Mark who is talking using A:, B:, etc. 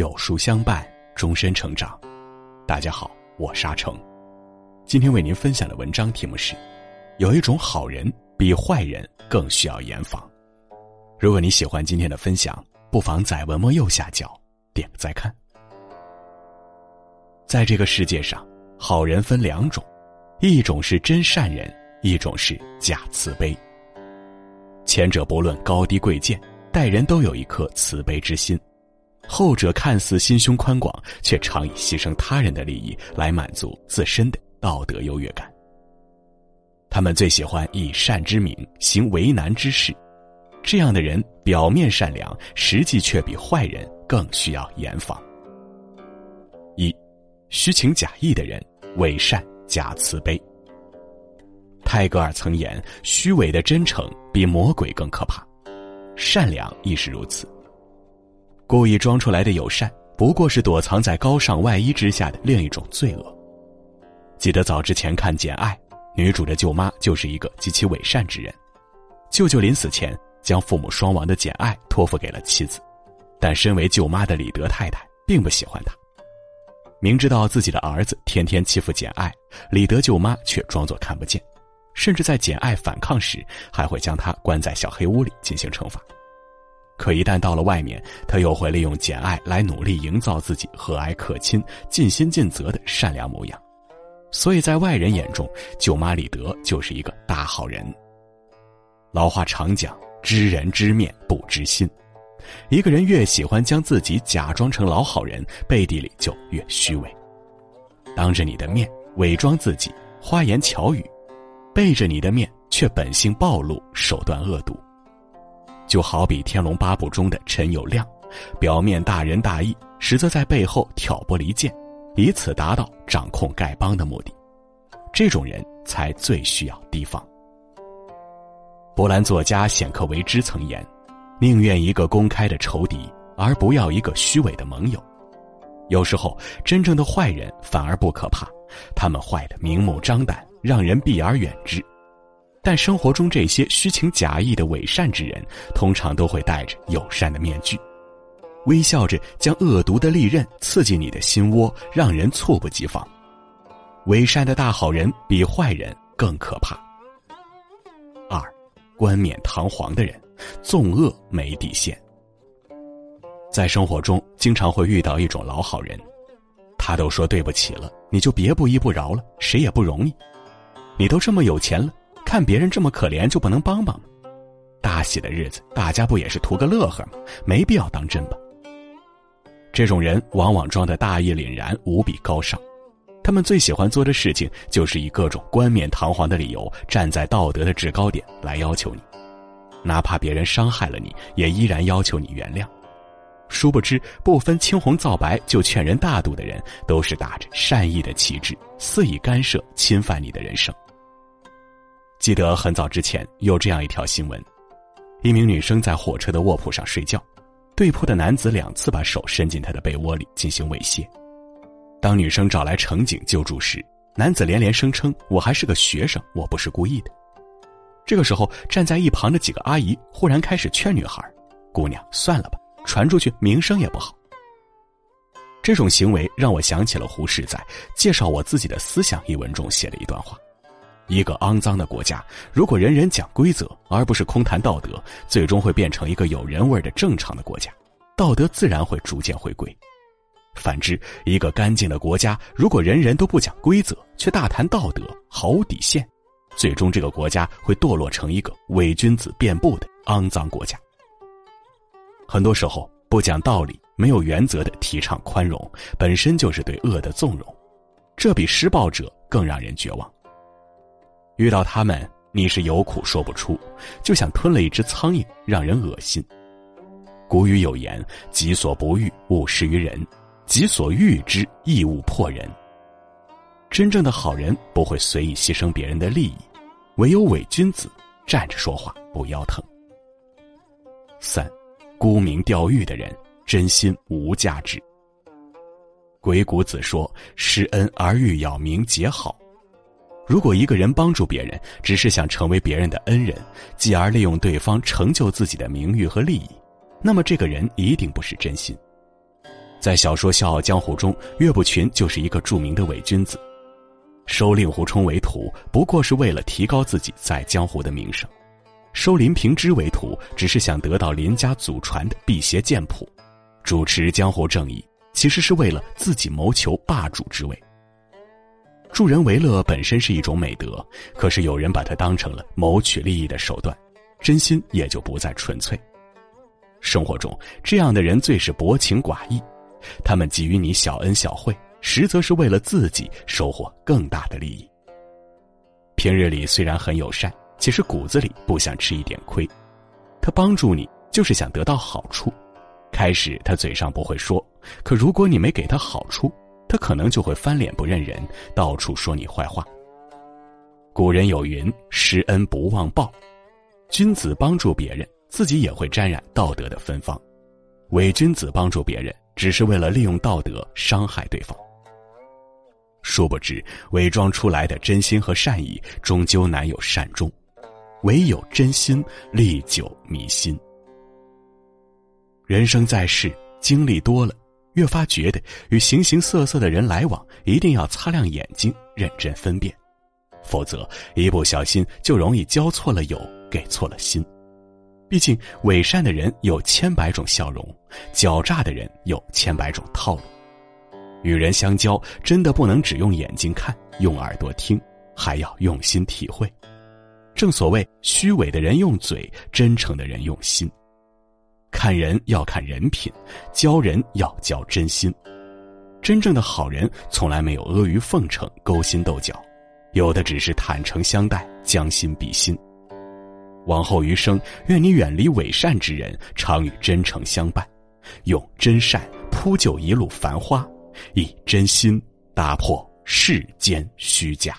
A: 有书相伴，终身成长。大家好，我沙成，今天为您分享的文章题目是：有一种好人比坏人更需要严防。如果你喜欢今天的分享，不妨在文末右下角点个再看。在这个世界上，好人分两种，一种是真善人，一种是假慈悲。前者不论高低贵贱。待人都有一颗慈悲之心，后者看似心胸宽广，却常以牺牲他人的利益来满足自身的道德优越感。他们最喜欢以善之名行为难之事，这样的人表面善良，实际却比坏人更需要严防。一，虚情假意的人，伪善假慈悲。泰戈尔曾言：“虚伪的真诚比魔鬼更可怕。”善良亦是如此。故意装出来的友善，不过是躲藏在高尚外衣之下的另一种罪恶。记得早之前看《简爱》，女主的舅妈就是一个极其伪善之人。舅舅临死前将父母双亡的简爱托付给了妻子，但身为舅妈的李德太太并不喜欢他。明知道自己的儿子天天欺负简爱，李德舅妈却装作看不见。甚至在简爱反抗时，还会将他关在小黑屋里进行惩罚。可一旦到了外面，他又会利用简爱来努力营造自己和蔼可亲、尽心尽责的善良模样。所以在外人眼中，舅妈李德就是一个大好人。老话常讲：“知人知面不知心。”一个人越喜欢将自己假装成老好人，背地里就越虚伪，当着你的面伪装自己，花言巧语。背着你的面，却本性暴露，手段恶毒。就好比《天龙八部》中的陈友谅，表面大仁大义，实则在背后挑拨离间，以此达到掌控丐帮的目的。这种人才最需要提防。波兰作家显克维之曾言：“宁愿一个公开的仇敌，而不要一个虚伪的盟友。”有时候，真正的坏人反而不可怕，他们坏的明目张胆。让人避而远之，但生活中这些虚情假意的伪善之人，通常都会戴着友善的面具，微笑着将恶毒的利刃刺进你的心窝，让人猝不及防。伪善的大好人比坏人更可怕。二，冠冕堂皇的人，纵恶没底线。在生活中，经常会遇到一种老好人，他都说对不起了，你就别不依不饶了，谁也不容易。你都这么有钱了，看别人这么可怜就不能帮帮吗？大喜的日子，大家不也是图个乐呵吗？没必要当真吧。这种人往往装的大义凛然，无比高尚。他们最喜欢做的事情，就是以各种冠冕堂皇的理由，站在道德的制高点来要求你，哪怕别人伤害了你，也依然要求你原谅。殊不知，不分青红皂白就劝人大度的人，都是打着善意的旗帜，肆意干涉、侵犯你的人生。记得很早之前有这样一条新闻：一名女生在火车的卧铺上睡觉，对铺的男子两次把手伸进她的被窝里进行猥亵。当女生找来乘警救助时，男子连连声称：“我还是个学生，我不是故意的。”这个时候，站在一旁的几个阿姨忽然开始劝女孩：“姑娘，算了吧，传出去名声也不好。”这种行为让我想起了胡适在《介绍我自己的思想》一文中写的一段话。一个肮脏的国家，如果人人讲规则，而不是空谈道德，最终会变成一个有人味的正常的国家，道德自然会逐渐回归。反之，一个干净的国家，如果人人都不讲规则，却大谈道德，毫无底线，最终这个国家会堕落成一个伪君子遍布的肮脏国家。很多时候，不讲道理、没有原则的提倡宽容，本身就是对恶的纵容，这比施暴者更让人绝望。遇到他们，你是有苦说不出，就像吞了一只苍蝇，让人恶心。古语有言：“己所不欲，勿施于人；己所欲之，亦勿迫人。”真正的好人不会随意牺牲别人的利益，唯有伪君子站着说话不腰疼。三，沽名钓誉的人，真心无价值。鬼谷子说：“施恩而欲要名结好。”如果一个人帮助别人，只是想成为别人的恩人，继而利用对方成就自己的名誉和利益，那么这个人一定不是真心。在小说《笑傲江湖》中，岳不群就是一个著名的伪君子，收令狐冲为徒，不过是为了提高自己在江湖的名声；收林平之为徒，只是想得到林家祖传的辟邪剑谱；主持江湖正义，其实是为了自己谋求霸主之位。助人为乐本身是一种美德，可是有人把它当成了谋取利益的手段，真心也就不再纯粹。生活中，这样的人最是薄情寡义。他们给予你小恩小惠，实则是为了自己收获更大的利益。平日里虽然很友善，其实骨子里不想吃一点亏。他帮助你，就是想得到好处。开始他嘴上不会说，可如果你没给他好处，他可能就会翻脸不认人，到处说你坏话。古人有云：“施恩不忘报。”君子帮助别人，自己也会沾染道德的芬芳；伪君子帮助别人。只是为了利用道德伤害对方。殊不知，伪装出来的真心和善意，终究难有善终。唯有真心，历久弥新。人生在世，经历多了，越发觉得与形形色色的人来往，一定要擦亮眼睛，认真分辨，否则一不小心就容易交错了友，给错了心。毕竟，伪善的人有千百种笑容，狡诈的人有千百种套路。与人相交，真的不能只用眼睛看，用耳朵听，还要用心体会。正所谓，虚伪的人用嘴，真诚的人用心。看人要看人品，交人要交真心。真正的好人，从来没有阿谀奉承、勾心斗角，有的只是坦诚相待，将心比心。往后余生，愿你远离伪善之人，常与真诚相伴，用真善铺就一路繁花，以真心打破世间虚假。